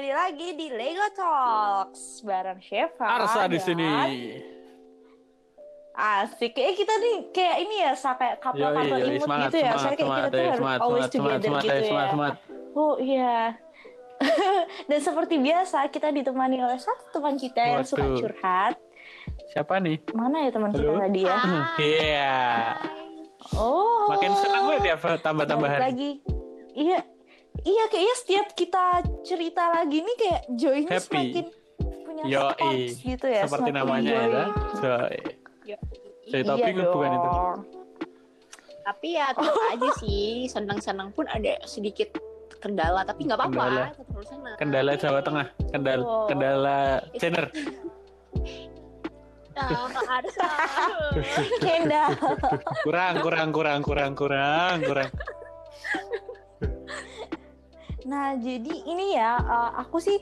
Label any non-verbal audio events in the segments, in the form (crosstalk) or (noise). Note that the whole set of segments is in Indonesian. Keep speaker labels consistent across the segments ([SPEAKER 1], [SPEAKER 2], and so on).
[SPEAKER 1] kembali lagi di Lego Talks bareng Sheva.
[SPEAKER 2] Arsa di sini.
[SPEAKER 1] Asik. Eh kita nih kayak ini ya, sa kayak couple
[SPEAKER 2] Yoi,
[SPEAKER 1] couple
[SPEAKER 2] yoi,
[SPEAKER 1] imut
[SPEAKER 2] semangat,
[SPEAKER 1] gitu ya. Saya kayak kita tuh harus
[SPEAKER 2] semangat,
[SPEAKER 1] always
[SPEAKER 2] semangat,
[SPEAKER 1] together
[SPEAKER 2] semangat,
[SPEAKER 1] gitu ya. Oh iya. (laughs) Dan seperti biasa kita ditemani oleh satu teman kita yang suka curhat.
[SPEAKER 2] Siapa nih?
[SPEAKER 1] Mana ya teman kita tadi ya?
[SPEAKER 2] Iya.
[SPEAKER 1] Oh.
[SPEAKER 2] Makin senang gue dia tambah-tambah
[SPEAKER 1] Balik
[SPEAKER 2] hari.
[SPEAKER 1] lagi. Iya. Iya kayaknya setiap kita cerita lagi nih kayak Joy ini
[SPEAKER 2] Happy.
[SPEAKER 1] semakin punya
[SPEAKER 2] Yoi.
[SPEAKER 1] supports gitu ya.
[SPEAKER 2] Seperti
[SPEAKER 1] semakin
[SPEAKER 2] namanya ya.
[SPEAKER 1] joy.
[SPEAKER 2] kan? Joy. Joy
[SPEAKER 1] Iya
[SPEAKER 2] bukan itu.
[SPEAKER 3] tapi ya tetap aja sih senang-senang pun ada sedikit kendala tapi nggak
[SPEAKER 2] Kendala.
[SPEAKER 3] apa-apa senang
[SPEAKER 2] Kendala Jawa Tengah. Kendala
[SPEAKER 1] Oh.
[SPEAKER 2] kendala Jenner.
[SPEAKER 1] Kendall.
[SPEAKER 2] Kurang, kurang, kurang, kurang, kurang, kurang.
[SPEAKER 1] Nah, jadi ini ya, uh, aku sih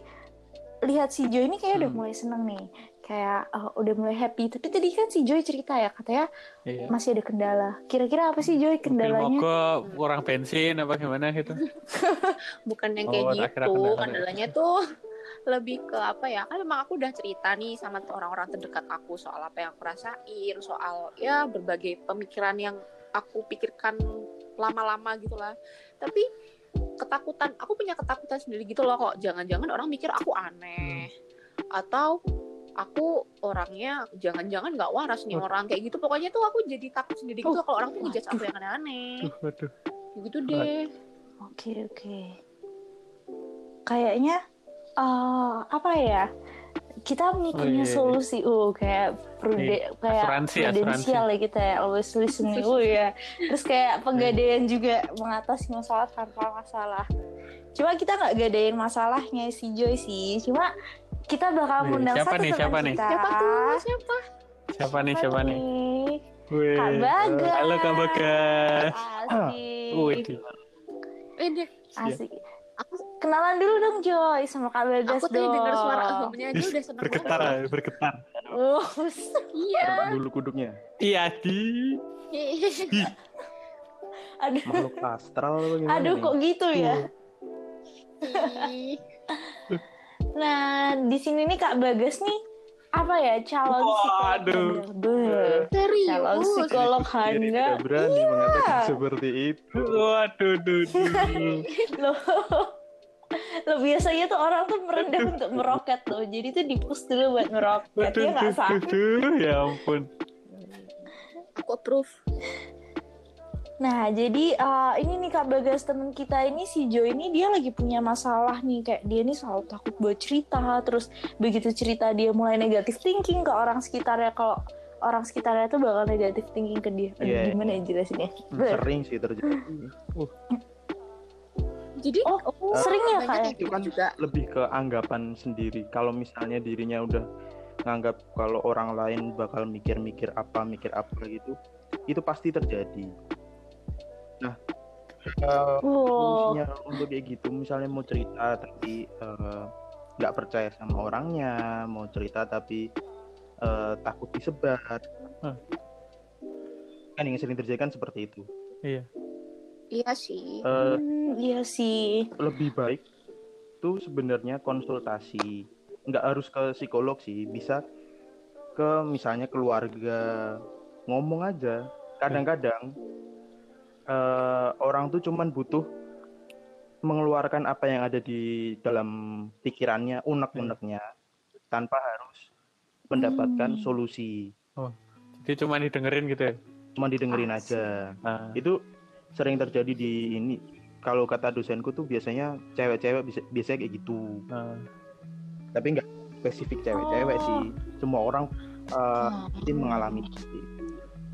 [SPEAKER 1] lihat si Joy ini kayak udah
[SPEAKER 2] Hmm.
[SPEAKER 1] mulai seneng nih. Kayak uh, udah mulai happy. Tapi tadi kan si Joy cerita ya, katanya
[SPEAKER 2] Iya.
[SPEAKER 1] masih ada kendala. Kira-kira apa sih Joy
[SPEAKER 2] Mobil
[SPEAKER 1] kendalanya?
[SPEAKER 2] mogok, kurang bensin apa gimana gitu. (laughs)
[SPEAKER 3] bukan yang
[SPEAKER 2] Oh,
[SPEAKER 3] kayak
[SPEAKER 2] kira
[SPEAKER 3] gitu
[SPEAKER 2] kendala.
[SPEAKER 3] kendalanya tuh (laughs) lebih ke apa ya kan memang aku udah cerita nih sama orang-orang terdekat aku soal apa yang aku rasain soal ya berbagai pemikiran yang aku pikirkan lama-lama gitulah tapi ketakutan. Aku punya ketakutan sendiri gitu loh kok. Jangan-jangan orang mikir aku aneh. Atau aku orangnya jangan-jangan nggak waras nih orang kayak gitu. Pokoknya tuh aku jadi takut sendiri gitu
[SPEAKER 1] Oh,
[SPEAKER 3] kalau orang tuh ngejudge aku yang aneh-aneh.
[SPEAKER 2] Duh, waduh.
[SPEAKER 3] gitu deh.
[SPEAKER 1] Oke, oke. Kayaknya uh, apa ya? Kita
[SPEAKER 2] Oh,
[SPEAKER 1] punya
[SPEAKER 2] iya, iya.
[SPEAKER 1] solusi, uh kayak prude,
[SPEAKER 2] Iya,
[SPEAKER 1] kayak
[SPEAKER 2] asuransi,
[SPEAKER 1] prudensial ya kita ya, always listening, uh ya. Terus kayak penggadaian juga mengatasi masalah tanpa masalah. Cuma kita nggak gadain masalahnya si Joy sih, cuma kita bakal
[SPEAKER 2] Wih,
[SPEAKER 1] ngundang
[SPEAKER 2] siapa
[SPEAKER 1] satu
[SPEAKER 2] nih,
[SPEAKER 1] teman
[SPEAKER 2] siapa nih?
[SPEAKER 3] siapa tuh siapa
[SPEAKER 2] Siapa nih, siapa nih?
[SPEAKER 1] Wih, Kak
[SPEAKER 2] Wih.
[SPEAKER 1] Bagas.
[SPEAKER 2] Halo Kak Bagas.
[SPEAKER 1] Asik.
[SPEAKER 2] Wih,
[SPEAKER 3] eh
[SPEAKER 1] Asik.
[SPEAKER 3] aku
[SPEAKER 1] Kenalan dulu dong Joy sama Kak Bagas
[SPEAKER 3] aku tuh
[SPEAKER 1] dong.
[SPEAKER 3] denger suara ahemnya aja udah seneng
[SPEAKER 2] bergetar,
[SPEAKER 3] banget.
[SPEAKER 2] bergetar.
[SPEAKER 1] Uh,
[SPEAKER 3] Iya.
[SPEAKER 4] Terbang dulu kuduknya.
[SPEAKER 2] Iya, di.
[SPEAKER 1] aduh,
[SPEAKER 4] Makhluk astral apa gimana
[SPEAKER 1] aduh
[SPEAKER 4] nih?
[SPEAKER 1] kok gitu ya.
[SPEAKER 3] Ih,
[SPEAKER 1] Nah, di sini nih Kak Bagas nih apa ya calon
[SPEAKER 2] Waduh.
[SPEAKER 1] psikolog.
[SPEAKER 3] Serius.
[SPEAKER 1] Calon psikolog Handa.
[SPEAKER 4] tidak berani mengatakan seperti itu.
[SPEAKER 2] Waduh, duh, duh.
[SPEAKER 1] Loh. Loh biasanya tuh orang tuh merendah untuk meroket loh. Jadi tuh dipus dulu buat meroket. Ya nggak
[SPEAKER 2] duh. Ya ampun.
[SPEAKER 3] Aku approve.
[SPEAKER 1] Nah, jadi eh, ini nih Kak Bagas temen kita ini si Joy ini dia lagi punya masalah nih kayak dia nih selalu takut buat cerita terus begitu cerita dia mulai negatif thinking ke orang sekitarnya kalau orang sekitarnya tuh bakal negatif thinking ke dia. Aduh,
[SPEAKER 4] Iya.
[SPEAKER 1] gimana ya jelasinnya?
[SPEAKER 4] Sering sih terjadi. (laughs)
[SPEAKER 3] Jadi
[SPEAKER 1] Oh, sering ya Kak? ya?
[SPEAKER 4] Itu kan
[SPEAKER 3] juga.
[SPEAKER 4] lebih ke anggapan sendiri. Kalau misalnya dirinya udah nganggap kalau orang lain bakal mikir-mikir apa, mikir apa gitu, itu pasti terjadi. Nah, eh, solusinya untuk kayak gitu, misalnya mau cerita tapi eh, nggak percaya sama orangnya, mau cerita tapi eh, takut disebar.
[SPEAKER 2] Hah.
[SPEAKER 4] Kan yang sering terjadi kan seperti itu.
[SPEAKER 2] Iya.
[SPEAKER 3] Iya sih.
[SPEAKER 1] Hmm, iya sih.
[SPEAKER 4] lebih baik tuh sebenarnya konsultasi nggak harus ke psikolog sih bisa ke misalnya keluarga ngomong aja kadang-kadang eh, orang tuh cuman butuh mengeluarkan apa yang ada di dalam pikirannya unek-uneknya tanpa harus mendapatkan
[SPEAKER 1] Hmm.
[SPEAKER 4] solusi
[SPEAKER 2] Jadi cuma didengerin gitu ya.
[SPEAKER 4] cuma didengerin
[SPEAKER 1] Asik.
[SPEAKER 4] aja
[SPEAKER 2] Ah.
[SPEAKER 4] itu sering terjadi di ini kalau kata dosenku tuh biasanya cewek-cewek bisa biasanya kayak gitu
[SPEAKER 2] ah.
[SPEAKER 4] tapi nggak spesifik cewek-cewek
[SPEAKER 1] Oh.
[SPEAKER 4] sih semua orang uh, mungkin mengalami seperti itu.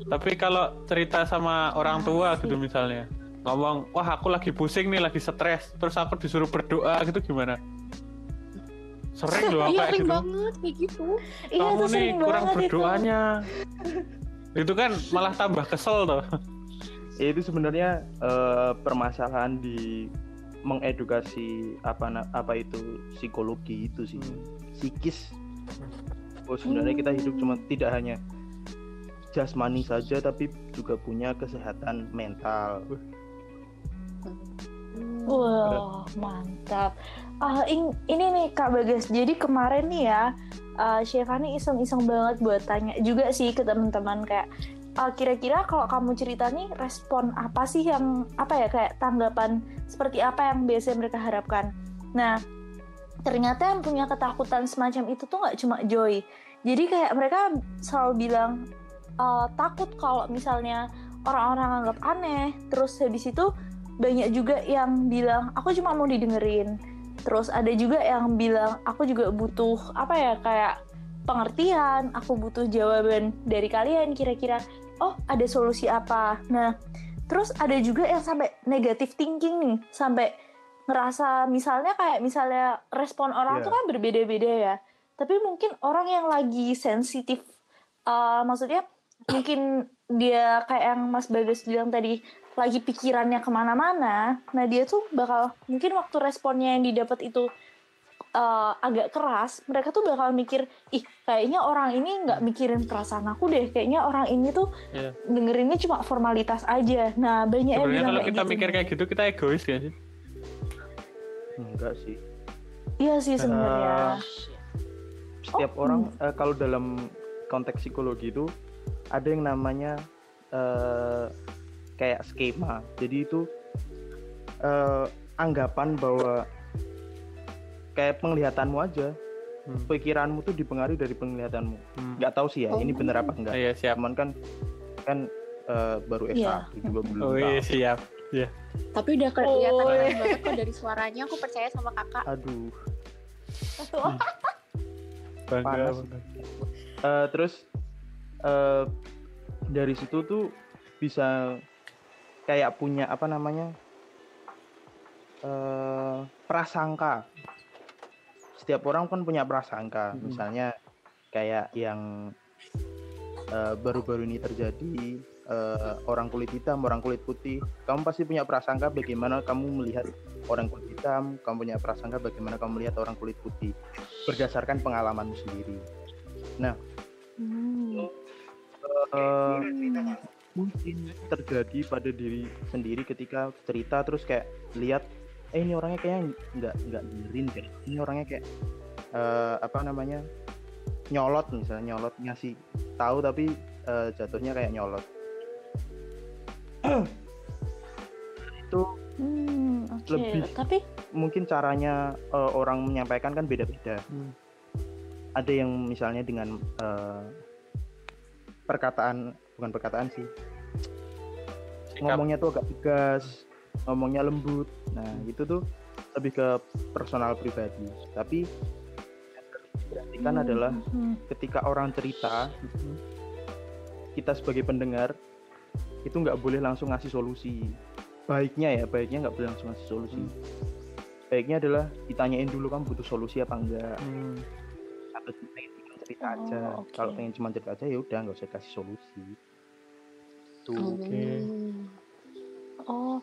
[SPEAKER 2] Tapi kalau cerita sama orang tua gitu misalnya, ngomong, wah aku lagi pusing nih, lagi stres, terus aku disuruh berdoa gitu gimana? Sering loh
[SPEAKER 3] Iya
[SPEAKER 2] kayak
[SPEAKER 3] sering
[SPEAKER 2] gitu.
[SPEAKER 3] banget kayak gitu.
[SPEAKER 1] Iya
[SPEAKER 2] Kamu
[SPEAKER 1] tuh
[SPEAKER 2] nih
[SPEAKER 1] sering
[SPEAKER 2] kurang
[SPEAKER 1] banget itu.
[SPEAKER 2] berdoanya. itu kan malah tambah kesel tuh. (laughs)
[SPEAKER 4] Ya, itu sebenarnya uh, permasalahan di mengedukasi apa apa itu psikologi itu sih. Psikis. Oh sebenarnya kita hidup cuma tidak hanya jasmani saja tapi juga punya kesehatan mental.
[SPEAKER 1] Wah, mantap. Ah, in- ini nih Kak Bagas. Jadi kemarin nih ya, uh, Syevani iseng-iseng banget buat tanya juga sih ke teman-teman kayak ah, kira-kira kalau kamu cerita nih respon apa sih yang apa ya kayak tanggapan seperti apa yang biasanya mereka harapkan. Nah, ternyata yang punya ketakutan semacam itu tuh nggak cuma Joy. Jadi kayak mereka selalu bilang uh, takut kalau misalnya orang-orang anggap aneh. Terus habis itu banyak juga yang bilang aku cuma mau didengerin. Terus ada juga yang bilang aku juga butuh apa ya kayak pengertian, aku butuh jawaban dari kalian kira-kira oh ada solusi apa. Nah, terus ada juga yang sampai negatif thinking nih, sampai ngerasa misalnya kayak misalnya respon orang
[SPEAKER 4] Iya.
[SPEAKER 1] tuh kan berbeda-beda ya. Tapi mungkin orang yang lagi sensitif uh, maksudnya mungkin dia kayak yang Mas Bagas bilang tadi lagi pikirannya ke mana-mana, nah dia tuh bakal mungkin waktu responnya yang didapat itu uh, agak keras, mereka tuh bakal mikir, ih kayaknya orang ini nggak mikirin perasaan aku deh, kayaknya orang ini tuh
[SPEAKER 2] Iya.
[SPEAKER 1] dengerinnya cuma formalitas aja. Nah banyak yang
[SPEAKER 2] Sebenarnya
[SPEAKER 1] bilang
[SPEAKER 2] kalau kita
[SPEAKER 1] gitu.
[SPEAKER 2] mikir kayak gitu kita egois kan sih?
[SPEAKER 4] Enggak sih.
[SPEAKER 1] Iya sih sebenarnya.
[SPEAKER 4] Setiap
[SPEAKER 1] Oh,
[SPEAKER 4] orang eh, kalau dalam konteks psikologi itu ada yang namanya eh, kayak skema. Jadi itu eh, anggapan bahwa kayak penglihatanmu aja,
[SPEAKER 2] Hmm.
[SPEAKER 4] pikiranmu tuh dipengaruhi dari penglihatanmu.
[SPEAKER 2] Hmm.
[SPEAKER 4] Nggak tahu sih ya, ini
[SPEAKER 3] Oh.
[SPEAKER 4] bener apa enggak.
[SPEAKER 2] Iya siap.
[SPEAKER 4] Cuman kan kan eh, baru
[SPEAKER 1] Iya.
[SPEAKER 4] S1 juga belum
[SPEAKER 2] Oh
[SPEAKER 4] tahu.
[SPEAKER 2] iya siap.
[SPEAKER 3] Tapi udah kelihatan
[SPEAKER 1] Oh.
[SPEAKER 3] keren banget kok dari suaranya. Aku percaya sama kakak.
[SPEAKER 4] Aduh.
[SPEAKER 2] Bangga.
[SPEAKER 4] Panas.
[SPEAKER 2] bangga.
[SPEAKER 4] Eh, terus eh, dari situ tuh bisa kayak punya apa namanya eh prasangka setiap orang kan punya prasangka
[SPEAKER 2] Mhm.
[SPEAKER 4] misalnya kayak yang eh, baru-baru ini terjadi eh, orang kulit hitam orang kulit putih kamu pasti punya prasangka bagaimana kamu melihat orang kulit hitam kamu punya prasangka bagaimana kamu melihat orang kulit putih berdasarkan pengalamanmu sendiri
[SPEAKER 1] Hmm.
[SPEAKER 4] Eh, mungkin terjadi pada diri sendiri ketika cerita terus kayak lihat eh ini orangnya kayaknya nggak nggak dengerin kayak ini orangnya kayak eh, apa namanya nyolot misalnya nyolot ngasih tahu tapi eh, jatuhnya kayak nyolot itu
[SPEAKER 1] Hmm, oke.
[SPEAKER 4] Lebih.
[SPEAKER 1] Tapi
[SPEAKER 4] mungkin caranya eh, orang menyampaikan kan beda-beda
[SPEAKER 2] Hmm.
[SPEAKER 4] ada yang misalnya dengan eh, perkataan bukan perkataan sih
[SPEAKER 2] Sikap.
[SPEAKER 4] ngomongnya tuh agak tegas ngomongnya lembut nah itu tuh lebih ke personal pribadi tapi yang diperhatikan
[SPEAKER 1] Hmm,
[SPEAKER 4] adalah
[SPEAKER 1] hmm.
[SPEAKER 4] ketika orang cerita kita sebagai pendengar itu nggak boleh langsung ngasih solusi baiknya ya baiknya nggak boleh langsung ngasih solusi baiknya adalah ditanyain dulu kamu butuh solusi apa enggak
[SPEAKER 2] Hmm.
[SPEAKER 4] atau pengen cuma cerita
[SPEAKER 1] Oh,
[SPEAKER 4] aja
[SPEAKER 1] oke.
[SPEAKER 4] kalau pengen cuma cerita aja ya udah nggak usah kasih solusi tuh
[SPEAKER 2] Oke.
[SPEAKER 3] Hmm.
[SPEAKER 1] Oh,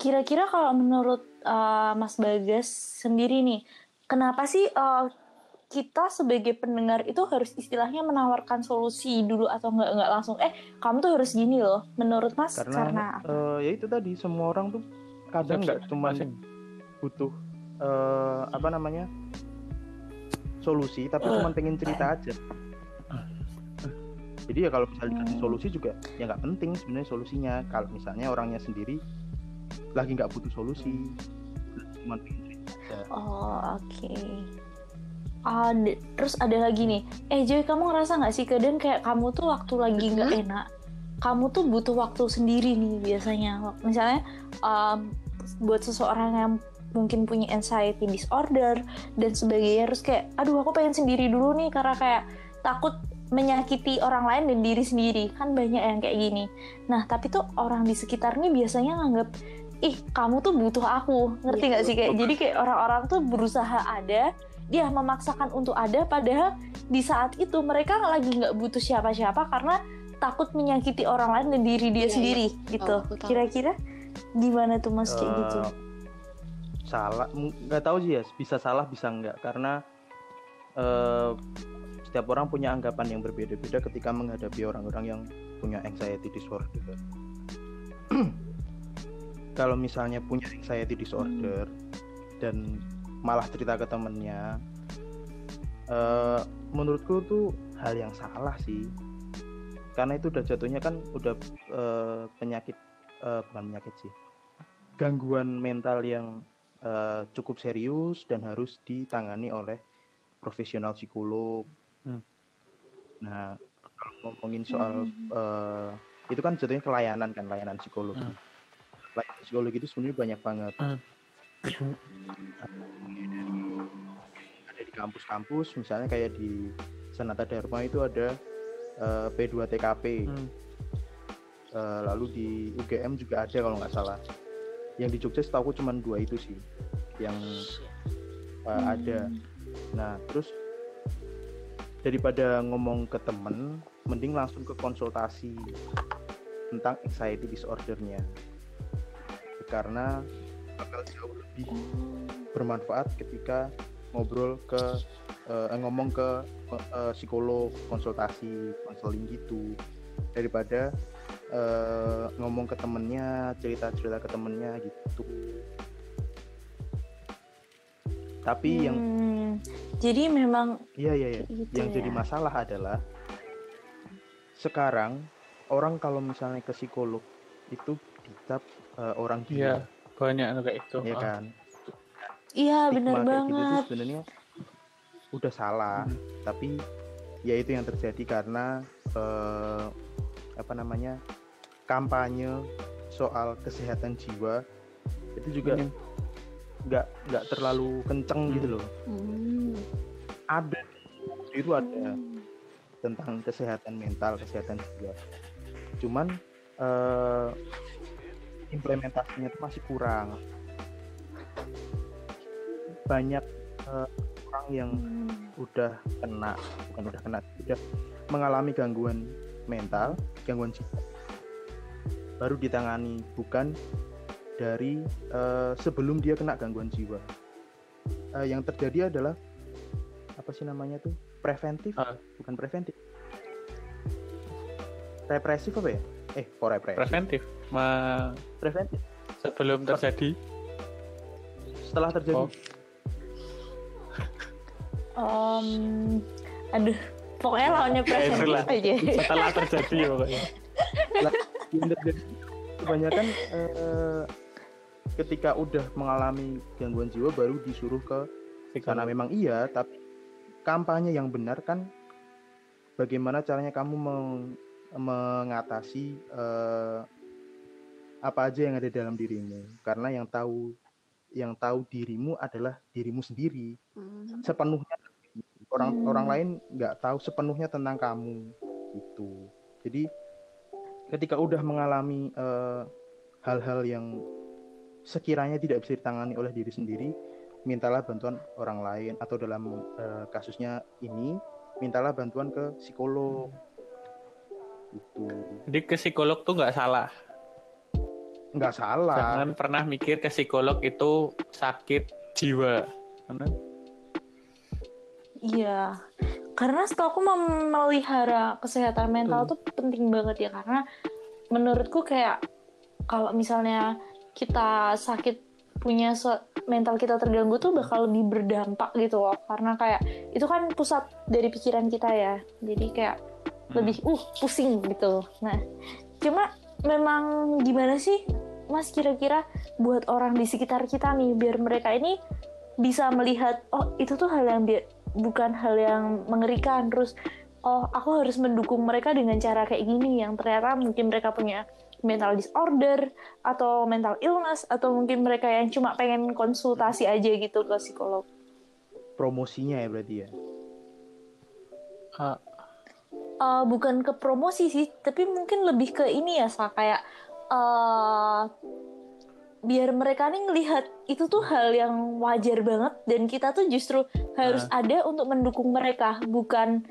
[SPEAKER 1] kira-kira kalau menurut uh, Mas Bagas sendiri nih, kenapa sih uh, kita sebagai pendengar itu harus istilahnya menawarkan solusi dulu atau nggak nggak langsung? Eh kamu tuh harus gini loh. Menurut Mas
[SPEAKER 4] karena,
[SPEAKER 1] karena,
[SPEAKER 4] eh, ya itu tadi semua orang tuh kadang nggak cuma butuh eh, apa namanya solusi tapi cuma pengen cerita aja. Jadi ya kalau misalnya dikasih
[SPEAKER 1] Hmm.
[SPEAKER 4] solusi juga ya nggak penting sebenarnya solusinya. Kalau misalnya orangnya sendiri lagi nggak butuh solusi cuma pengen cerita aja
[SPEAKER 1] Oh, oke. Ah, d- terus ada lagi nih. Eh, Joy, kamu ngerasa nggak sih kadang kayak kamu tuh waktu lagi nggak enak, kamu tuh butuh waktu sendiri nih biasanya. Misalnya um, buat seseorang yang mungkin punya anxiety disorder dan sebagainya, terus kayak, aduh aku pengen sendiri dulu nih karena kayak takut menyakiti orang lain dan diri sendiri. Kan banyak yang kayak gini. Nah, tapi tuh orang di sekitarnya biasanya nganggap ih kamu tuh butuh aku. Ngerti nggak sih kayak jadi kayak orang-orang tuh berusaha ada dia memaksakan untuk ada padahal di saat itu mereka lagi nggak butuh siapa-siapa karena takut menyakiti orang lain dan diri dia
[SPEAKER 3] Iya,
[SPEAKER 1] sendiri gitu.
[SPEAKER 3] aku tahu.
[SPEAKER 1] kira-kira gimana tuh mas kayak gitu?
[SPEAKER 4] Eh, salah nggak tahu sih ya bisa salah bisa nggak. Karena eh, setiap orang punya anggapan yang berbeda-beda ketika menghadapi orang-orang yang punya anxiety disorder (clears throat) kalau misalnya punya anxiety disorder dan malah cerita ke temennya eh, menurutku tuh hal yang salah sih karena itu udah jatuhnya kan udah eh, penyakit eh, bukan penyakit sih gangguan mental yang eh, cukup serius dan harus ditangani oleh profesional psikolog
[SPEAKER 2] Hmm.
[SPEAKER 4] nah kalau ngomongin soal
[SPEAKER 1] Hmm.
[SPEAKER 4] eh, itu kan jatuhnya kelayanan kan layanan psikologi
[SPEAKER 2] Hmm.
[SPEAKER 4] Layanan psikologi itu sebenarnya banyak banget.
[SPEAKER 2] Hmm.
[SPEAKER 4] ada di kampus-kampus misalnya kayak di Sanata Dharma itu ada eh, P2TKP
[SPEAKER 2] Hmm.
[SPEAKER 4] Eh, lalu di UGM juga ada kalau nggak salah. Yang di Jogja setahu aku cuma dua itu sih yang eh, ada. Nah terus daripada ngomong ke temen mending langsung ke konsultasi tentang anxiety disordernya karena bakal jauh lebih bermanfaat ketika ngobrol ke eh, ngomong ke eh, psikolog konsultasi konseling gitu. Daripada eh, ngomong ke temennya cerita cerita ke temennya gitu. Tapi yang
[SPEAKER 1] Hmm, jadi memang
[SPEAKER 4] iya iya iya.
[SPEAKER 1] Gitu
[SPEAKER 4] yang
[SPEAKER 1] ya.
[SPEAKER 4] jadi masalah adalah sekarang orang kalau misalnya ke psikolog itu dicap eh, orang
[SPEAKER 2] Iya,
[SPEAKER 4] gila
[SPEAKER 2] banyak tuh kayak itu.
[SPEAKER 4] ya
[SPEAKER 2] Ah.
[SPEAKER 4] kan
[SPEAKER 1] Iya benar
[SPEAKER 4] kayak gitu
[SPEAKER 1] banget.
[SPEAKER 4] sebenarnya udah salah
[SPEAKER 2] Hmm.
[SPEAKER 4] tapi ya itu yang terjadi karena eh, apa namanya kampanye soal kesehatan jiwa itu juga
[SPEAKER 2] Ini.
[SPEAKER 4] nggak nggak terlalu kenceng
[SPEAKER 2] Hmm.
[SPEAKER 4] gitu loh
[SPEAKER 3] Hmm.
[SPEAKER 4] ada itu ada tentang kesehatan mental kesehatan jiwa cuman eh, implementasinya itu masih kurang banyak eh, orang yang
[SPEAKER 1] Hmm.
[SPEAKER 4] udah kena bukan udah kena udah mengalami gangguan mental gangguan jiwa baru ditangani bukan dari eh, sebelum dia kena gangguan jiwa Eh, yang terjadi adalah apa sih namanya tuh preventif
[SPEAKER 2] Ah.
[SPEAKER 4] bukan preventif represif apa ya eh kok represif
[SPEAKER 2] Preventif. Ma-
[SPEAKER 4] preventif
[SPEAKER 2] sebelum terjadi.
[SPEAKER 4] setelah terjadi
[SPEAKER 2] Oh.
[SPEAKER 1] Om, aduh, pokoknya lawannya
[SPEAKER 2] Ya,
[SPEAKER 1] preventif aja.
[SPEAKER 2] Setelah terjadi pokoknya.
[SPEAKER 4] kebanyakan eh, ketika udah mengalami gangguan jiwa baru disuruh ke karena memang iya tapi kampanye yang benar kan bagaimana caranya kamu meng- mengatasi eh, apa aja yang ada dalam dirimu? Karena yang tahu yang tahu dirimu adalah dirimu sendiri.
[SPEAKER 3] Hmm.
[SPEAKER 4] sepenuhnya. Orang
[SPEAKER 1] Hmm.
[SPEAKER 4] orang lain nggak tahu sepenuhnya tentang kamu. Itu jadi ketika udah mengalami eh, hal-hal yang sekiranya tidak bisa ditangani oleh diri sendiri mintalah bantuan orang lain. Atau dalam eh, kasusnya ini mintalah bantuan ke psikolog. Itu
[SPEAKER 2] Jadi ke psikolog tuh nggak salah.
[SPEAKER 4] Nggak salah.
[SPEAKER 2] Jangan pernah mikir ke psikolog itu sakit jiwa. Karena
[SPEAKER 1] Iya, karena setahu aku memelihara kesehatan mental tuh penting banget ya. Karena menurutku kayak kalau misalnya kita sakit punya mental kita terganggu tuh bakal lebih berdampak gitu loh. Karena kayak itu kan pusat dari pikiran kita ya. Jadi kayak lebih uh pusing gitu. Nah cuma memang gimana sih mas kira-kira buat orang di sekitar kita nih biar mereka ini bisa melihat oh itu tuh hal yang bi- bukan hal yang mengerikan. Terus oh aku harus mendukung mereka dengan cara kayak gini yang ternyata mungkin mereka punya mental disorder atau mental illness atau mungkin mereka yang cuma pengen konsultasi aja gitu ke psikolog.
[SPEAKER 4] Promosinya ya berarti ya?
[SPEAKER 2] Ah,
[SPEAKER 1] Eh, bukan ke promosi sih tapi mungkin lebih ke ini ya sa kayak eh biar mereka nih ngelihat itu tuh hal yang wajar banget dan kita tuh justru harus ada untuk mendukung mereka bukan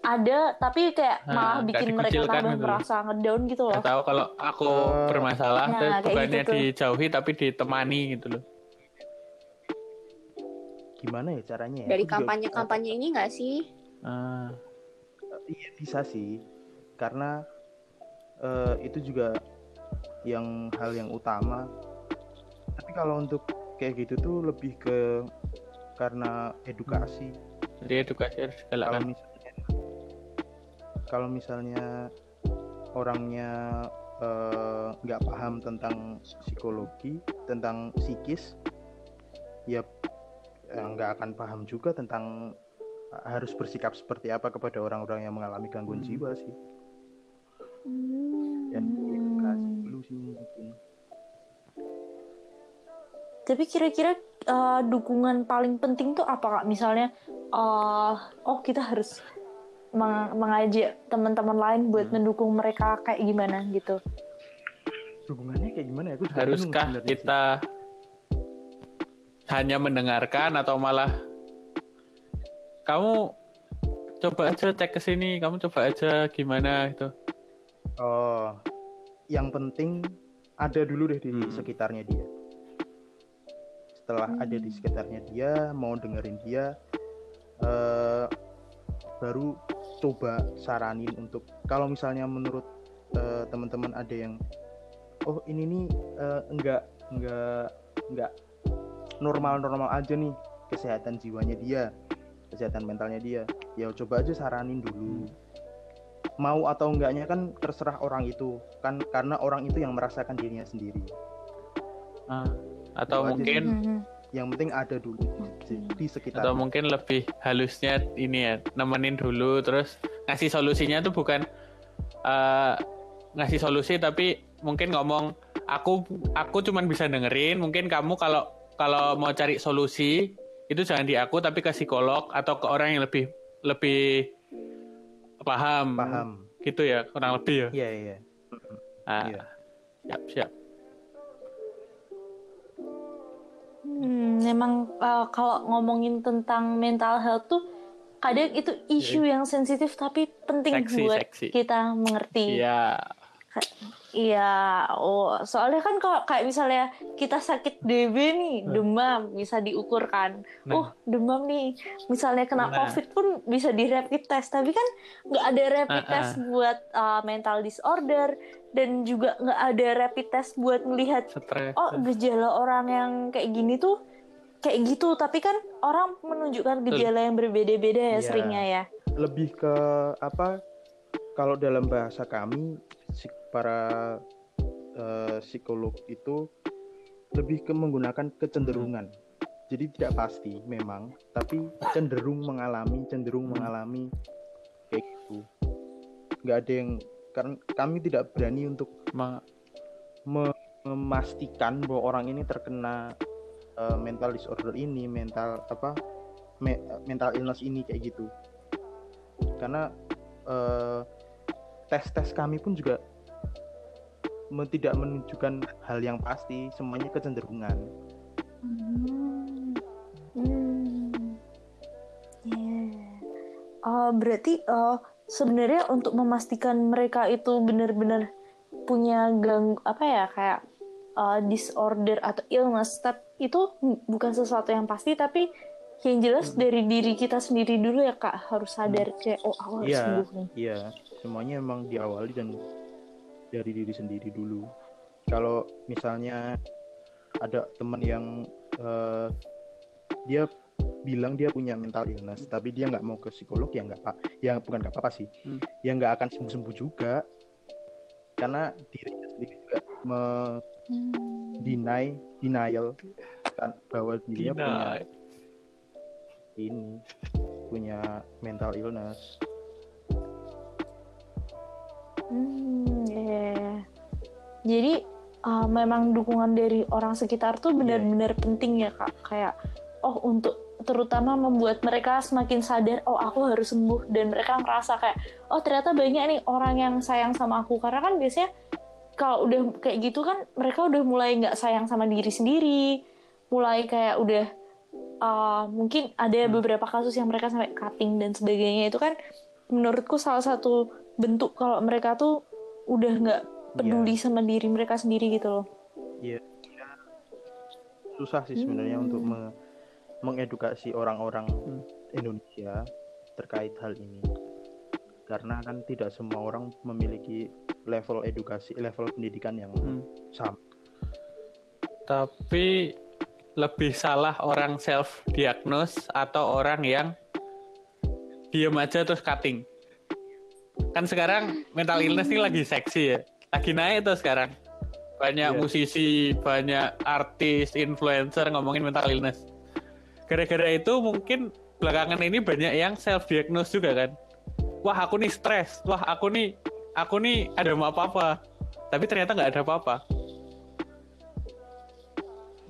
[SPEAKER 1] ada tapi kayak
[SPEAKER 2] Nah,
[SPEAKER 1] malah bikin mereka tambah
[SPEAKER 2] gitu
[SPEAKER 1] merasa ngedown gitu loh
[SPEAKER 2] tahu kalau aku
[SPEAKER 4] Eh,
[SPEAKER 2] bermasalah
[SPEAKER 1] nah,
[SPEAKER 2] terus
[SPEAKER 1] kayak
[SPEAKER 2] bukannya
[SPEAKER 1] gitu
[SPEAKER 2] dijauhi tapi ditemani gitu loh.
[SPEAKER 4] gimana ya caranya ya?
[SPEAKER 3] Dari kampanye-kampanye ini nggak sih?
[SPEAKER 2] Ah,
[SPEAKER 4] Iya bisa sih, karena eh, itu juga yang hal yang utama. Tapi kalau untuk kayak gitu tuh lebih ke karena edukasi.
[SPEAKER 2] Jadi edukasi harus
[SPEAKER 4] kalau
[SPEAKER 2] digalakkan.
[SPEAKER 4] misalnya kalau misalnya orangnya eh, nggak paham tentang psikologi tentang psikis ya eh, nggak akan paham juga tentang harus bersikap seperti apa kepada orang-orang yang mengalami gangguan
[SPEAKER 2] Hmm.
[SPEAKER 4] jiwa sih dan edukasi dulu sih mungkin
[SPEAKER 1] Tapi kira-kira uh, dukungan paling penting tuh apa kak? Misalnya, uh, oh kita harus meng- mengajak teman-teman lain buat
[SPEAKER 2] Hmm.
[SPEAKER 1] mendukung mereka kayak gimana gitu.
[SPEAKER 4] hubungannya kayak gimana ya? Aku
[SPEAKER 2] Haruskah
[SPEAKER 4] sebenarnya sih.
[SPEAKER 2] kita hanya mendengarkan atau malah kamu coba aja cek ke sini, kamu coba aja gimana gitu.
[SPEAKER 4] Oh, yang penting ada dulu deh di
[SPEAKER 2] Hmm.
[SPEAKER 4] sekitarnya dia. Setelah
[SPEAKER 1] Hmm.
[SPEAKER 4] ada di sekitarnya dia, mau dengerin dia, eh, baru coba saranin untuk kalau misalnya menurut eh, teman-teman ada yang, oh ini nih eh, enggak enggak enggak normal-normal aja nih kesehatan jiwanya dia, kesehatan mentalnya dia, ya coba aja saranin dulu. Mau atau enggaknya kan terserah orang itu. Kan karena orang itu yang merasakan dirinya sendiri.
[SPEAKER 2] Ah, atau
[SPEAKER 4] aja
[SPEAKER 2] mungkin
[SPEAKER 1] Mhm.
[SPEAKER 4] yang penting ada dulu di, di sekitar.
[SPEAKER 2] Atau mungkin lebih halusnya ini ya nemenin dulu terus ngasih solusinya tuh bukan eh, ngasih solusi tapi mungkin ngomong aku aku cuman bisa dengerin mungkin kamu kalau kalau mau cari solusi itu jangan di aku tapi ke psikolog atau ke orang yang lebih lebih paham.
[SPEAKER 4] Paham.
[SPEAKER 2] Gitu ya kurang lebih ya.
[SPEAKER 4] Iya iya.
[SPEAKER 2] Ah,
[SPEAKER 4] Iya.
[SPEAKER 2] siap siap.
[SPEAKER 1] Hmm, memang uh, kalau ngomongin tentang mental health tuh kadang itu isu yang sensitif tapi penting
[SPEAKER 2] Seksi,
[SPEAKER 1] buat
[SPEAKER 2] seksi.
[SPEAKER 1] kita mengerti.
[SPEAKER 2] iya
[SPEAKER 1] Iya, oh soalnya kan kalau kayak misalnya kita sakit DB nih, demam bisa diukur kan.
[SPEAKER 2] Nah.
[SPEAKER 1] Oh demam nih, misalnya kena
[SPEAKER 2] Nah.
[SPEAKER 1] COVID pun bisa di rapid test. Tapi kan nggak ada rapid
[SPEAKER 2] Ah,
[SPEAKER 1] test buat uh, mental disorder dan juga nggak ada rapid test buat melihat
[SPEAKER 2] stres
[SPEAKER 1] oh gejala orang yang kayak gini tuh kayak gitu. Tapi kan orang menunjukkan gejala yang berbeda-beda ya
[SPEAKER 4] Iya.
[SPEAKER 1] seringnya ya.
[SPEAKER 4] lebih ke apa kalau dalam bahasa kami para eh, psikolog itu lebih ke menggunakan kecenderungan jadi tidak pasti memang tapi cenderung mengalami cenderung mengalami kayak gitu nggak ada yang karena kami tidak berani untuk
[SPEAKER 2] Ma-
[SPEAKER 4] me- memastikan bahwa orang ini terkena eh, mental disorder ini, mental apa me- mental illness ini kayak gitu. Karena eh, tes-tes kami pun juga tidak menunjukkan hal yang pasti, semuanya kecenderungan.
[SPEAKER 1] Hmm. Hmm. Yeah. Oh, berarti oh, sebenarnya untuk memastikan mereka itu benar-benar punya gang apa ya kayak uh, disorder atau illness, tapi itu bukan sesuatu yang pasti, tapi yang jelas dari diri kita sendiri dulu ya kak harus sadar kayak oh aku harus
[SPEAKER 4] Iya.
[SPEAKER 1] sembuh nih.
[SPEAKER 4] Iya, semuanya emang diawali dan dari diri sendiri dulu. Kalau misalnya ada teman yang eh, dia bilang dia punya mental illness, tapi dia nggak mau ke psikolog ya nggak pak, ya bukan nggak apa-apa sih,
[SPEAKER 2] Hmm.
[SPEAKER 4] ya nggak akan sembuh-sembuh juga, karena dirinya sendiri juga
[SPEAKER 1] Hmm.
[SPEAKER 4] mendinai denial kan bahwa dirinya punya
[SPEAKER 2] Gina.
[SPEAKER 4] ini punya mental illness.
[SPEAKER 1] Hmm, iya. Jadi uh, memang dukungan dari orang sekitar tuh benar-benar penting ya kak. Kayak oh untuk terutama membuat mereka semakin sadar oh aku harus sembuh. Dan mereka ngerasa kayak oh ternyata banyak nih orang yang sayang sama aku. Karena kan biasanya kalau udah kayak gitu kan mereka udah mulai nggak sayang sama diri sendiri. Mulai kayak udah uh, mungkin ada beberapa kasus yang mereka sampai cutting dan sebagainya. Itu kan menurutku salah satu bentuk kalau mereka tuh udah nggak peduli sama diri mereka sendiri gitu loh.
[SPEAKER 4] susah sih sebenarnya
[SPEAKER 1] Hmm.
[SPEAKER 4] untuk me- mengedukasi orang-orang
[SPEAKER 2] Hmm.
[SPEAKER 4] Indonesia terkait hal ini karena kan tidak semua orang memiliki level edukasi level pendidikan yang
[SPEAKER 2] Hmm.
[SPEAKER 4] sama
[SPEAKER 2] Tapi lebih salah orang self diagnose atau orang yang diem aja terus cutting. Kan sekarang mental illness ini lagi seksi ya. Lagi naik tuh sekarang. Banyak
[SPEAKER 4] Iya.
[SPEAKER 2] musisi, banyak artis, influencer ngomongin mental illness. Gara-gara itu mungkin belakangan ini banyak yang self diagnose juga kan. Wah, aku nih stres. Wah, aku nih aku nih ada mau apa-apa. Tapi ternyata nggak ada apa-apa.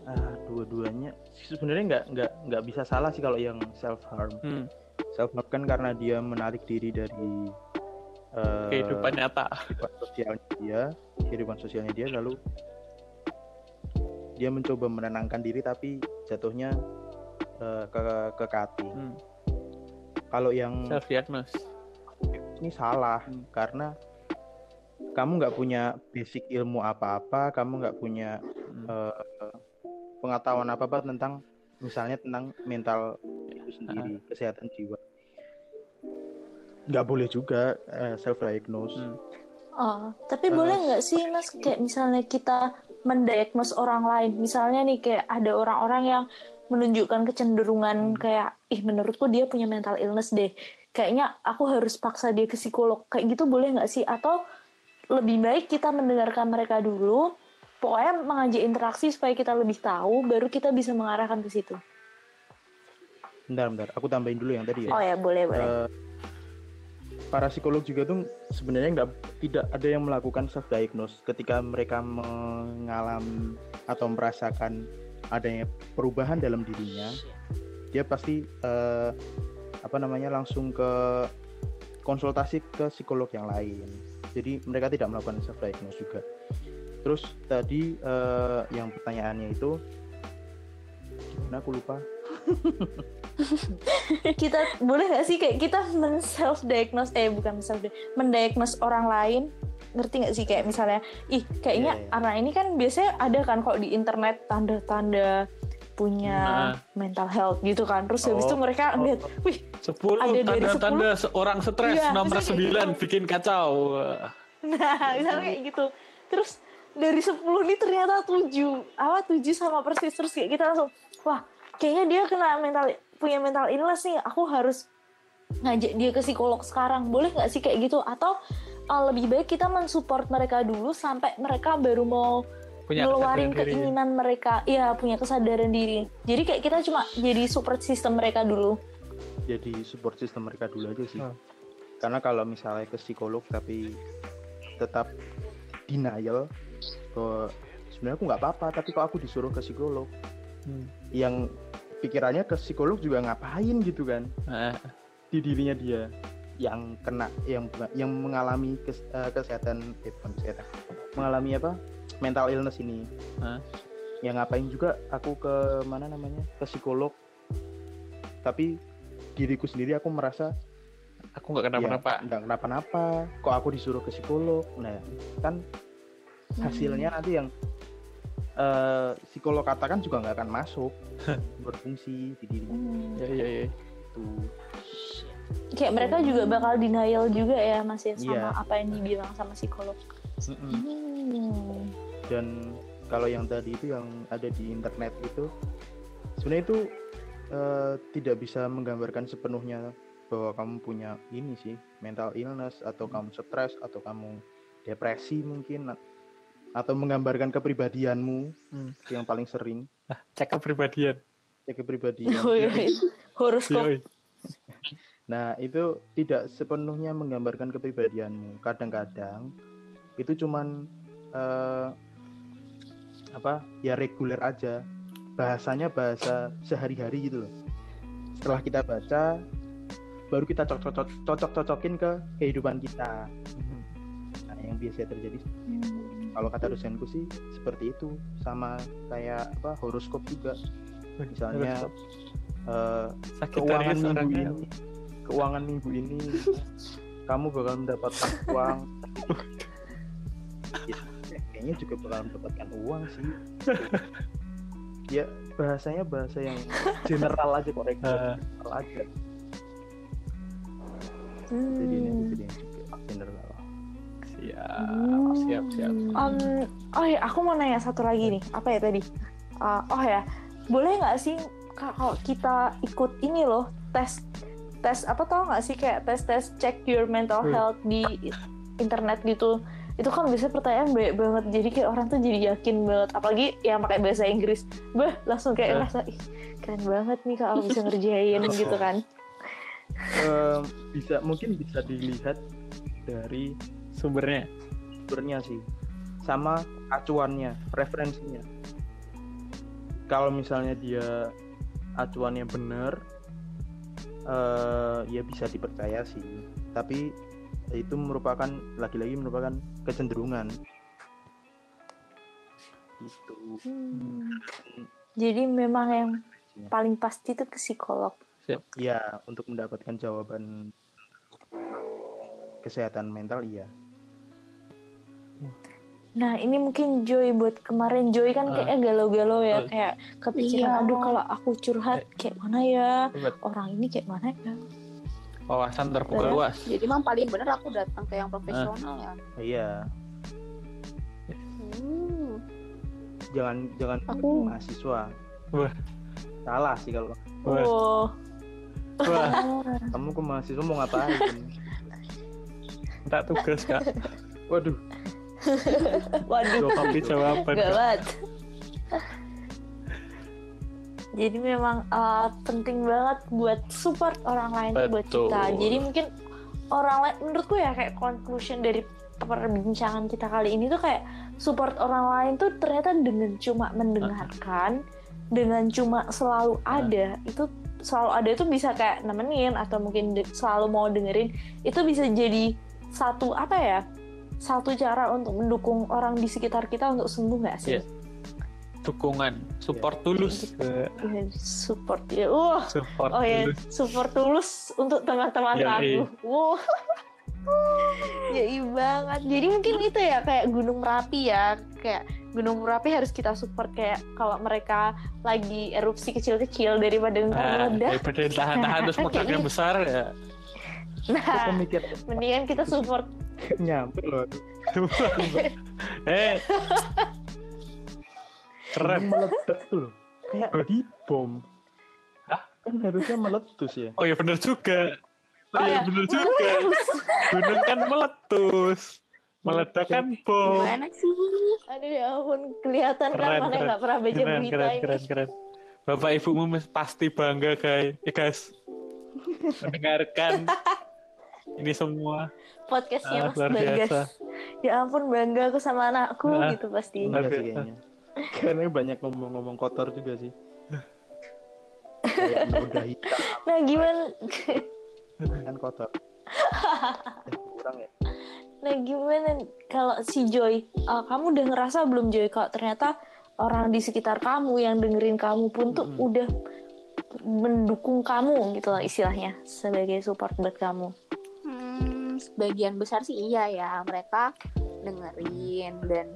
[SPEAKER 4] ah dua-duanya sebenarnya nggak nggak nggak bisa salah sih kalau yang self harm
[SPEAKER 2] Hmm,
[SPEAKER 4] self harm kan karena dia menarik diri dari eh,
[SPEAKER 2] kehidupan nyata.
[SPEAKER 4] kehidupan sosialnya dia kehidupan sosialnya dia lalu dia mencoba menenangkan diri tapi jatuhnya eh, ke ke cutting
[SPEAKER 2] Hmm,
[SPEAKER 4] kalau yang
[SPEAKER 2] self diagnose.
[SPEAKER 4] ini salah
[SPEAKER 2] Hmm.
[SPEAKER 4] karena kamu nggak punya basic ilmu apa-apa kamu nggak punya
[SPEAKER 2] Hmm.
[SPEAKER 4] eh, pengetahuan apa-apa tentang misalnya tentang mental itu sendiri kesehatan jiwa nggak boleh juga self diagnose
[SPEAKER 2] Hmm.
[SPEAKER 1] Oh, tapi
[SPEAKER 4] Eh,
[SPEAKER 1] boleh nggak sih mas kayak misalnya kita mendiagnos orang lain, misalnya nih kayak ada orang-orang yang menunjukkan kecenderungan kayak, ih menurutku dia punya mental illness deh, kayaknya aku harus paksa dia ke psikolog, kayak gitu boleh nggak sih? Atau lebih baik kita mendengarkan mereka dulu, pokoknya mengajak interaksi supaya kita lebih tahu, baru kita bisa mengarahkan ke situ.
[SPEAKER 4] bentar bentar aku tambahin dulu yang tadi ya
[SPEAKER 1] Oh ya boleh boleh.
[SPEAKER 4] Eh, para psikolog juga tuh sebenarnya nggak tidak ada yang melakukan self diagnose ketika mereka mengalami atau merasakan adanya perubahan dalam dirinya dia pasti eh, apa namanya langsung ke konsultasi ke psikolog yang lain. Jadi mereka tidak melakukan self diagnose juga. Terus tadi eh, yang pertanyaannya itu gimana aku lupa (laughs)
[SPEAKER 1] kita boleh nggak sih kayak kita men self diagnose eh bukan self mendiagnose orang lain ngerti nggak sih kayak misalnya ih kayaknya
[SPEAKER 4] Iya, iya.
[SPEAKER 1] anak ini kan biasanya ada kan kok di internet tanda-tanda punya
[SPEAKER 2] Nah.
[SPEAKER 1] mental health gitu kan terus habis
[SPEAKER 4] Oh,
[SPEAKER 1] itu mereka
[SPEAKER 4] oh,
[SPEAKER 1] lihat
[SPEAKER 4] oh.
[SPEAKER 1] wih
[SPEAKER 2] 10
[SPEAKER 1] Ada dari
[SPEAKER 2] tanda-tanda seorang stres
[SPEAKER 1] Iya,
[SPEAKER 2] nomor 9
[SPEAKER 1] kayak
[SPEAKER 2] bikin kacau.
[SPEAKER 1] nah misalnya kayak gitu terus dari 10 ini ternyata 7 apa 7 sama persis terus kayak kita langsung wah kayaknya dia kena mental punya mental illness nih aku harus ngajak dia ke psikolog sekarang boleh nggak sih kayak gitu atau uh, lebih baik kita mensupport mereka dulu sampai mereka baru mau
[SPEAKER 2] Punya
[SPEAKER 1] ngeluarin
[SPEAKER 2] kesadaran diri.
[SPEAKER 1] keinginan mereka ya punya kesadaran diri jadi kayak kita cuma jadi support system mereka dulu
[SPEAKER 4] jadi support system mereka dulu aja sih.
[SPEAKER 2] Hmm.
[SPEAKER 4] Karena kalau misalnya ke psikolog tapi tetap denial bahwa sebenarnya aku nggak apa-apa, tapi kok aku disuruh ke psikolog,
[SPEAKER 2] Hmm.
[SPEAKER 4] yang pikirannya ke psikolog juga ngapain gitu kan?
[SPEAKER 2] Nah,
[SPEAKER 4] di dirinya dia yang kena yang yang mengalami kes- eh, kesehatan eh, bukan kesehatan mengalami apa? Mental illness ini.
[SPEAKER 2] Hah?
[SPEAKER 4] yang ngapain juga aku ke mana namanya? Ke psikolog. Tapi diriku sendiri aku merasa
[SPEAKER 2] aku nggak kenapa-napa.
[SPEAKER 4] ya, nggak kenapa-napa. Kok aku disuruh ke psikolog? Nah kan hasilnya nanti yang eh, psikolog katakan juga nggak akan masuk (laughs) berfungsi di diri
[SPEAKER 1] Hmm.
[SPEAKER 2] Ya ya ya.
[SPEAKER 4] itu
[SPEAKER 1] kayak mereka juga bakal denial juga ya mas ya sama
[SPEAKER 4] Iya.
[SPEAKER 1] apa yang dibilang sama psikolog. Hmm.
[SPEAKER 4] dan kalau yang tadi itu yang ada di internet itu sebenarnya itu eh, tidak bisa menggambarkan sepenuhnya bahwa kamu punya ini sih mental illness atau kamu stres atau kamu depresi mungkin atau menggambarkan kepribadianmu
[SPEAKER 2] Hmm.
[SPEAKER 4] yang paling sering
[SPEAKER 2] Cek kepribadian.
[SPEAKER 4] ya kepribadian (laughs)
[SPEAKER 1] Oh, iya. horoskop
[SPEAKER 2] Yoi.
[SPEAKER 4] Nah, itu tidak sepenuhnya menggambarkan kepribadianmu. Kadang-kadang itu cuman eh, apa? Ya reguler aja. Bahasanya bahasa sehari-hari gitu loh. Setelah kita baca, baru kita cocok-cocokin ke kehidupan kita. Nah, yang biasa terjadi
[SPEAKER 1] Hmm.
[SPEAKER 4] Kalau kata dosenku sih seperti itu, sama kayak apa? horoskop juga. Misalnya eh, keuangan minggu
[SPEAKER 2] orangnya.
[SPEAKER 4] ini keuangan minggu ini kamu bakal mendapatkan uang Ya, kayaknya juga bakal mendapatkan uang sih ya bahasanya bahasa yang general aja kok
[SPEAKER 2] Ah.
[SPEAKER 4] general aja jadi ini
[SPEAKER 1] Hmm.
[SPEAKER 4] jadi general
[SPEAKER 2] Siap. siap
[SPEAKER 1] Um, oh ya, aku mau nanya satu lagi nih. Apa ya tadi? Uh, oh ya, boleh nggak sih kalau kita ikut ini loh tes tes apa tau nggak sih kayak tes tes check your mental
[SPEAKER 2] Hmm.
[SPEAKER 1] health di internet gitu. Itu kan biasanya pertanyaan banyak banget. Jadi kayak orang tuh jadi yakin banget. Apalagi yang pakai bahasa Inggris. Bah, langsung kayak
[SPEAKER 2] Eh.
[SPEAKER 1] ngerasa ih keren banget nih kalau bisa (laughs) ngerjain gitu kan.
[SPEAKER 4] Eh, bisa mungkin bisa dilihat dari
[SPEAKER 2] sumbernya?
[SPEAKER 4] Sumbernya sih. Sama acuannya referensinya. Kalau misalnya dia acuannya benar eh ya bisa dipercaya sih. Tapi itu merupakan lagi-lagi merupakan kecenderungan. Gitu.
[SPEAKER 1] Hmm. Jadi memang yang paling pasti itu ke psikolog.
[SPEAKER 4] ya untuk mendapatkan jawaban kesehatan mental iya
[SPEAKER 1] Nah ini mungkin Joy buat kemarin. Joy kan
[SPEAKER 2] Ah.
[SPEAKER 1] kayaknya galau-galau ya
[SPEAKER 2] Ah.
[SPEAKER 1] kayak kepikiran
[SPEAKER 3] Iya.
[SPEAKER 1] aduh kalau aku curhat kayak mana ya? Orang ini kayak mana ya?
[SPEAKER 2] Wawasan terbuka luas.
[SPEAKER 3] Jadi emang paling bener aku datang ke yang profesional ya.
[SPEAKER 4] iya.
[SPEAKER 3] Hmm.
[SPEAKER 4] jangan jangan
[SPEAKER 3] Aku-
[SPEAKER 4] mahasiswa.
[SPEAKER 2] Wah.
[SPEAKER 4] salah sih kalau
[SPEAKER 2] Wah.
[SPEAKER 1] oh
[SPEAKER 2] wah. (laughs)
[SPEAKER 4] Kamu ke mahasiswa mau ngapain? (laughs)
[SPEAKER 2] Minta tugas kak.
[SPEAKER 4] Waduh (laughs)
[SPEAKER 1] waduh.
[SPEAKER 2] Jawab jawaban
[SPEAKER 1] gawat. jadi memang uh, penting banget buat support orang lain tuh buat
[SPEAKER 2] Betul.
[SPEAKER 1] kita jadi mungkin orang lain menurutku ya kayak conclusion dari perbincangan kita kali ini tuh kayak support orang lain tuh ternyata dengan cuma mendengarkan dengan cuma selalu ada itu selalu ada itu bisa kayak nemenin atau mungkin selalu mau dengerin itu bisa jadi satu apa ya satu cara untuk mendukung orang di sekitar kita untuk sembuh nggak sih?
[SPEAKER 2] Iya. dukungan support tulus
[SPEAKER 1] Iya, support ya, wah,
[SPEAKER 2] support
[SPEAKER 1] oh ya,
[SPEAKER 2] tulus
[SPEAKER 1] support tulus untuk teman-teman
[SPEAKER 2] Yoi.
[SPEAKER 1] aku. Wow. (laughs) ya banget. Jadi mungkin itu ya kayak Gunung Merapi ya, kayak Gunung Merapi harus kita support kayak kalau mereka lagi erupsi kecil-kecil daripada ntar
[SPEAKER 2] nah,
[SPEAKER 1] meledak.
[SPEAKER 2] daripada tahan-tahan terus (laughs) meledaknya
[SPEAKER 1] gitu.
[SPEAKER 2] besar ya
[SPEAKER 1] Nah, mendingan kita support.
[SPEAKER 4] Nyampe loh. (laughs)
[SPEAKER 2] Eh. Keren.
[SPEAKER 4] Meledak tuh loh. Kayak di bom.
[SPEAKER 2] Hah?
[SPEAKER 4] kan harusnya meletus ya?
[SPEAKER 2] Oh ya bener juga. Oh, ya
[SPEAKER 1] ya.
[SPEAKER 2] bener juga. gunung kan meletus. Meledak kan bom.
[SPEAKER 3] Gimana sih?
[SPEAKER 1] Aduh ya ampun, kelihatan kan
[SPEAKER 2] Keren,
[SPEAKER 1] mana
[SPEAKER 2] keren.
[SPEAKER 1] nggak pernah baca
[SPEAKER 2] keren
[SPEAKER 1] berita
[SPEAKER 2] keren
[SPEAKER 1] ini.
[SPEAKER 2] keren keren. Bapak ibumu pasti bangga guys. Ya guys. (laughs) Mendengarkan ini semua
[SPEAKER 1] Podcastnya
[SPEAKER 2] Ah,
[SPEAKER 1] Mas
[SPEAKER 2] luar
[SPEAKER 1] Bagas.
[SPEAKER 2] biasa.
[SPEAKER 1] Ya ampun bangga aku sama anakku
[SPEAKER 2] Ah.
[SPEAKER 1] gitu pasti.
[SPEAKER 2] Luar
[SPEAKER 4] Iya sih
[SPEAKER 2] biasa.
[SPEAKER 4] kayaknya karena banyak ngomong-ngomong kotor juga sih (laughs)
[SPEAKER 1] Nah gimana?
[SPEAKER 4] kan kotor (laughs) Eh, kurang ya
[SPEAKER 1] Nah gimana kalau si Joy? uh, kamu udah ngerasa belum Joy kalau ternyata orang di sekitar kamu yang dengerin kamu pun tuh
[SPEAKER 4] Mm-mm.
[SPEAKER 1] udah mendukung kamu gitu lah istilahnya sebagai support buat kamu.
[SPEAKER 3] Hmm, sebagian besar sih iya ya mereka dengerin. Dan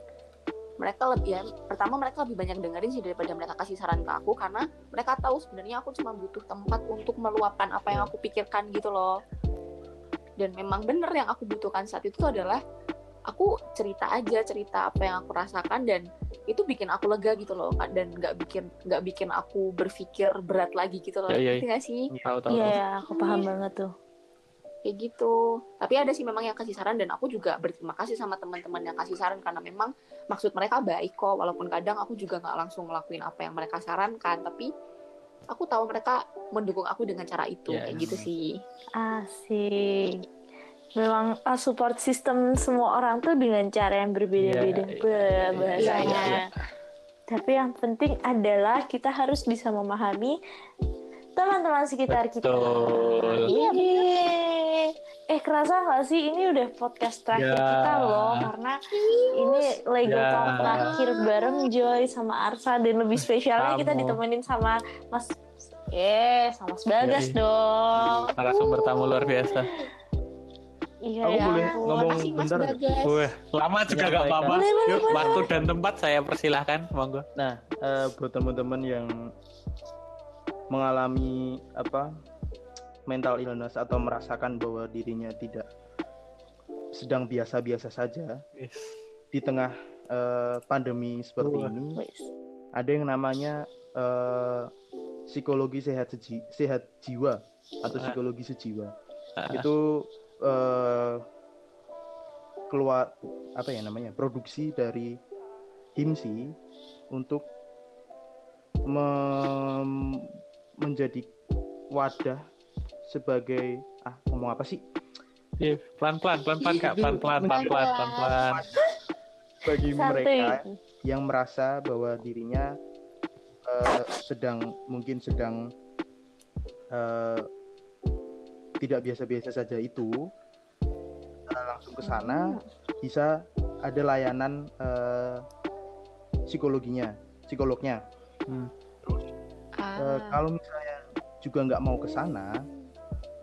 [SPEAKER 3] mereka lebih ya pertama mereka lebih banyak dengerin sih daripada mereka kasih saran ke aku karena mereka tahu sebenarnya aku cuma butuh tempat untuk meluapkan apa yang aku pikirkan gitu loh. Dan memang bener yang aku butuhkan saat itu adalah aku cerita aja cerita apa yang aku rasakan dan itu bikin aku lega gitu loh dan nggak bikin nggak bikin aku berpikir berat lagi gitu loh.
[SPEAKER 2] Ya, ya,
[SPEAKER 3] nggak sih?
[SPEAKER 1] Iya, aku paham banget tuh.
[SPEAKER 3] Kayak gitu tapi ada sih memang yang kasih saran dan aku juga berterima kasih sama teman-teman yang kasih saran karena memang maksud mereka baik kok walaupun kadang aku juga nggak langsung ngelakuin apa yang mereka sarankan tapi aku tahu mereka mendukung aku dengan cara itu
[SPEAKER 2] Yes.
[SPEAKER 3] kayak gitu sih
[SPEAKER 1] Asik. Memang uh, support system semua orang tuh dengan cara yang berbeda-beda
[SPEAKER 2] Iya,
[SPEAKER 1] bah-
[SPEAKER 2] iya,
[SPEAKER 1] bahasanya.
[SPEAKER 2] iya, iya.
[SPEAKER 1] Tapi yang penting adalah kita harus bisa memahami teman-teman sekitar kita.
[SPEAKER 2] Betul.
[SPEAKER 1] Iya. Eh kerasa nggak sih ini udah podcast terakhir
[SPEAKER 2] Ya.
[SPEAKER 1] kita loh karena ini Lego
[SPEAKER 2] Ya.
[SPEAKER 1] Talk terakhir bareng Joy sama Arsa dan lebih spesialnya kita ditemenin sama Mas Eh, sama Mas Bagas
[SPEAKER 2] Yoi.
[SPEAKER 1] dong.
[SPEAKER 2] narasumber tamu luar biasa
[SPEAKER 1] Iya,
[SPEAKER 4] Aku
[SPEAKER 1] ya
[SPEAKER 4] boleh
[SPEAKER 1] ampun.
[SPEAKER 4] ngomong
[SPEAKER 3] Makasih Mas
[SPEAKER 4] bentar?
[SPEAKER 2] Wah, lama juga
[SPEAKER 4] Menyampaikan.
[SPEAKER 2] gak apa-apa. Waktu dan tempat saya persilahkan, monggo.
[SPEAKER 4] Nah, eh, buat teman-teman yang mengalami apa mental illness atau merasakan bahwa dirinya tidak sedang biasa-biasa saja
[SPEAKER 2] Yes.
[SPEAKER 4] di tengah eh, pandemi seperti
[SPEAKER 2] Wah.
[SPEAKER 4] ini ada yang namanya eh, psikologi sehat seji- sehat jiwa atau
[SPEAKER 2] Ah.
[SPEAKER 4] psikologi sejiwa
[SPEAKER 2] Ah,
[SPEAKER 4] itu eh, keluar apa ya namanya produksi dari HIMSI untuk menjadi wadah sebagai ah ngomong apa sih
[SPEAKER 2] iya. Pelan-pelan, pelan-pelan kak, pelan-pelan, pelan-pelan, pelan-pelan.
[SPEAKER 4] bagi
[SPEAKER 1] Santuy.
[SPEAKER 4] mereka yang merasa bahwa dirinya eh, sedang mungkin sedang eh, tidak biasa-biasa saja itu eh, langsung ke sana bisa ada layanan eh, psikologinya psikolognya
[SPEAKER 2] Hmm.
[SPEAKER 3] Ah.
[SPEAKER 4] Eh, kalau misalnya juga nggak mau ke sana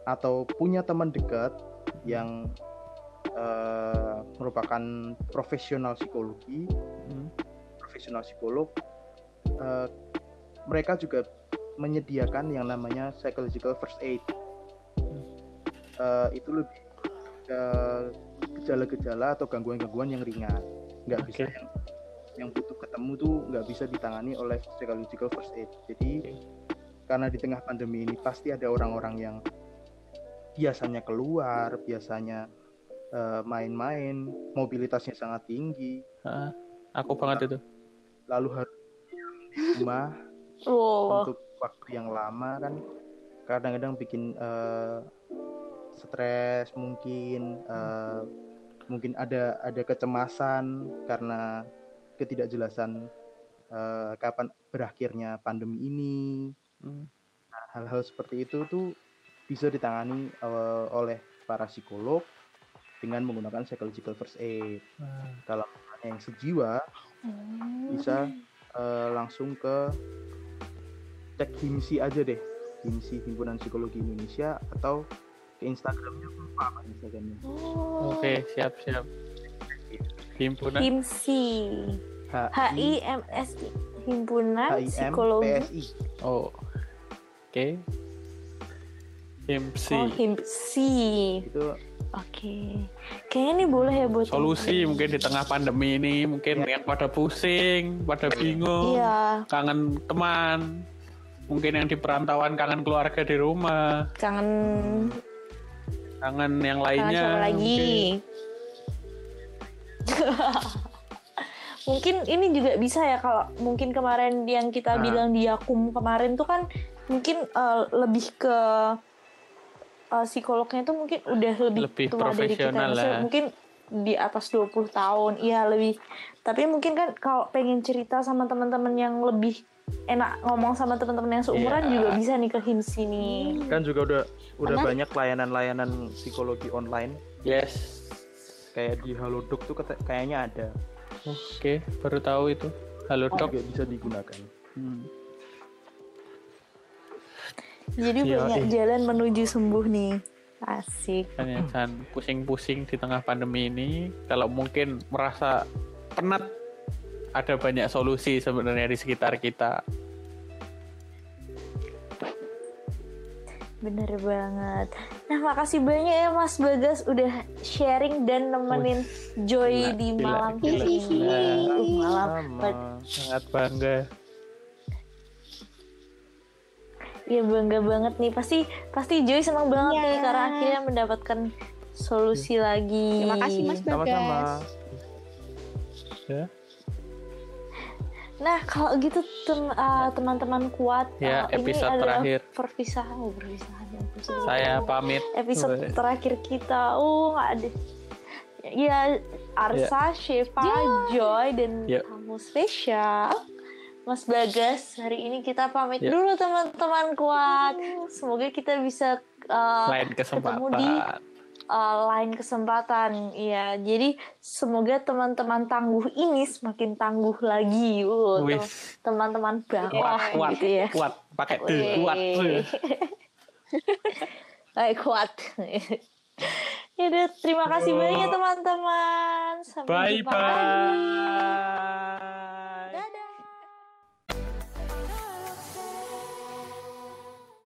[SPEAKER 4] atau punya teman dekat yang eh, merupakan profesional psikologi
[SPEAKER 2] Hmm.
[SPEAKER 4] profesional psikolog eh, mereka juga menyediakan yang namanya psychological first aid Eh, itu lebih ke gejala-gejala atau gangguan-gangguan yang ringan nggak
[SPEAKER 2] Oke.
[SPEAKER 4] bisa yang yang butuh ketemu tuh nggak bisa ditangani oleh psychological first aid jadi karena di tengah pandemi ini pasti ada orang-orang yang biasanya keluar biasanya eh, main-main mobilitasnya sangat tinggi
[SPEAKER 2] Ah, aku banget itu.
[SPEAKER 4] lalu harus di rumah
[SPEAKER 1] Oh,
[SPEAKER 4] untuk waktu yang lama kan kadang-kadang bikin eh, stres mungkin eh, mungkin ada ada kecemasan karena ketidakjelasan eh, kapan berakhirnya pandemi ini
[SPEAKER 2] Hmm.
[SPEAKER 4] Nah, hal-hal seperti itu tuh bisa ditangani eh, oleh para psikolog dengan menggunakan psychological first aid
[SPEAKER 2] Ah,
[SPEAKER 4] kalau yang sejiwa bisa eh, langsung ke cek HIMSI aja deh HIMSI Himpunan Psikologi Indonesia atau ke Instagramnya lupa apa Instagramnya
[SPEAKER 1] Oh.
[SPEAKER 2] Oke, siap, siap. Himpunan
[SPEAKER 1] HIMSI. H I M S I. Himpunan
[SPEAKER 4] HIM
[SPEAKER 1] Psikologi.
[SPEAKER 4] PSI
[SPEAKER 2] Oh. Oke. HIMSI.
[SPEAKER 1] Oh, HIMSI.
[SPEAKER 4] itu
[SPEAKER 1] Oke. Kayaknya ini boleh ya buat
[SPEAKER 2] Solusi mungkin di tengah pandemi ini mungkin yang pada pusing, pada bingung,
[SPEAKER 1] Iya,
[SPEAKER 2] kangen teman, mungkin yang di perantauan kangen keluarga di rumah,
[SPEAKER 1] kangen
[SPEAKER 2] kangen yang
[SPEAKER 1] kangen
[SPEAKER 2] lainnya.
[SPEAKER 1] siapa lagi. mungkin (laughs) ini juga bisa ya kalau mungkin kemarin yang kita
[SPEAKER 4] Nah.
[SPEAKER 1] bilang di Yakum kemarin tuh kan mungkin eh, lebih ke eh, psikolognya tuh mungkin udah lebih,
[SPEAKER 2] Lebih
[SPEAKER 1] tua dari kita
[SPEAKER 2] lah.
[SPEAKER 1] mungkin di atas 20 tahun iya lebih tapi mungkin kan kalau pengen cerita sama teman-teman yang lebih enak ngomong sama teman-teman yang seumuran
[SPEAKER 2] Iya.
[SPEAKER 1] juga bisa nih ke HIMSI nih
[SPEAKER 4] kan juga udah udah
[SPEAKER 1] Karena-
[SPEAKER 4] banyak layanan-layanan psikologi online
[SPEAKER 2] Yes.
[SPEAKER 4] kayak di Halodoc tuh kata- kayaknya ada
[SPEAKER 2] Oke, baru tahu itu. Halo dok.
[SPEAKER 4] juga bisa digunakan
[SPEAKER 2] Hmm.
[SPEAKER 1] Jadi
[SPEAKER 2] Iya,
[SPEAKER 1] banyak
[SPEAKER 2] eh.
[SPEAKER 1] jalan menuju sembuh nih asik
[SPEAKER 2] Kan ya, jangan pusing-pusing di tengah pandemi ini. Kalau mungkin merasa penat, ada banyak solusi sebenarnya di sekitar kita.
[SPEAKER 1] Bener banget. Nah, makasih banyak ya Mas Bagas udah sharing dan nemenin Joy
[SPEAKER 2] gila,
[SPEAKER 1] di
[SPEAKER 2] gila,
[SPEAKER 1] malam
[SPEAKER 2] gila,
[SPEAKER 1] ini.
[SPEAKER 2] gila.
[SPEAKER 1] Uh, malam.
[SPEAKER 2] Sangat bangga.
[SPEAKER 1] Iya bangga banget nih. Pasti pasti Joy senang banget
[SPEAKER 3] Iya.
[SPEAKER 1] nih karena akhirnya mendapatkan solusi lagi.
[SPEAKER 3] Terima kasih Mas Bagas.
[SPEAKER 4] sama-sama
[SPEAKER 2] Ya,
[SPEAKER 1] Nah, kalau gitu tem- uh, teman-teman kuat
[SPEAKER 2] Ya,
[SPEAKER 1] uh,
[SPEAKER 2] episode
[SPEAKER 1] ini adalah
[SPEAKER 2] terakhir.
[SPEAKER 1] perpisahan, oh, perpisahan ya, episode
[SPEAKER 2] saya pamit.
[SPEAKER 1] episode
[SPEAKER 2] Weh.
[SPEAKER 1] terakhir kita. Oh, nggak ada. Ya, Arsa, Sheva, Joy, dan
[SPEAKER 2] Ya.
[SPEAKER 1] tamu spesial. Mas Bagas, hari ini kita pamit
[SPEAKER 2] Ya.
[SPEAKER 1] dulu teman-teman kuat. Semoga kita bisa uh,
[SPEAKER 2] Lain
[SPEAKER 1] ketemu di
[SPEAKER 2] kesempatan.
[SPEAKER 1] uh, lain kesempatan. Iya, jadi semoga teman-teman tangguh ini semakin tangguh lagi. Uh, teman-teman
[SPEAKER 2] kuat,
[SPEAKER 1] bawah
[SPEAKER 2] kuat,
[SPEAKER 1] gitu ya.
[SPEAKER 2] kuat. Pakai tuh, kuat.
[SPEAKER 1] Baik, (laughs) kuat. (laughs) ya udah, terima kasih banyak teman-teman. Sampai
[SPEAKER 2] Bye
[SPEAKER 1] jumpa lagi.
[SPEAKER 2] bye.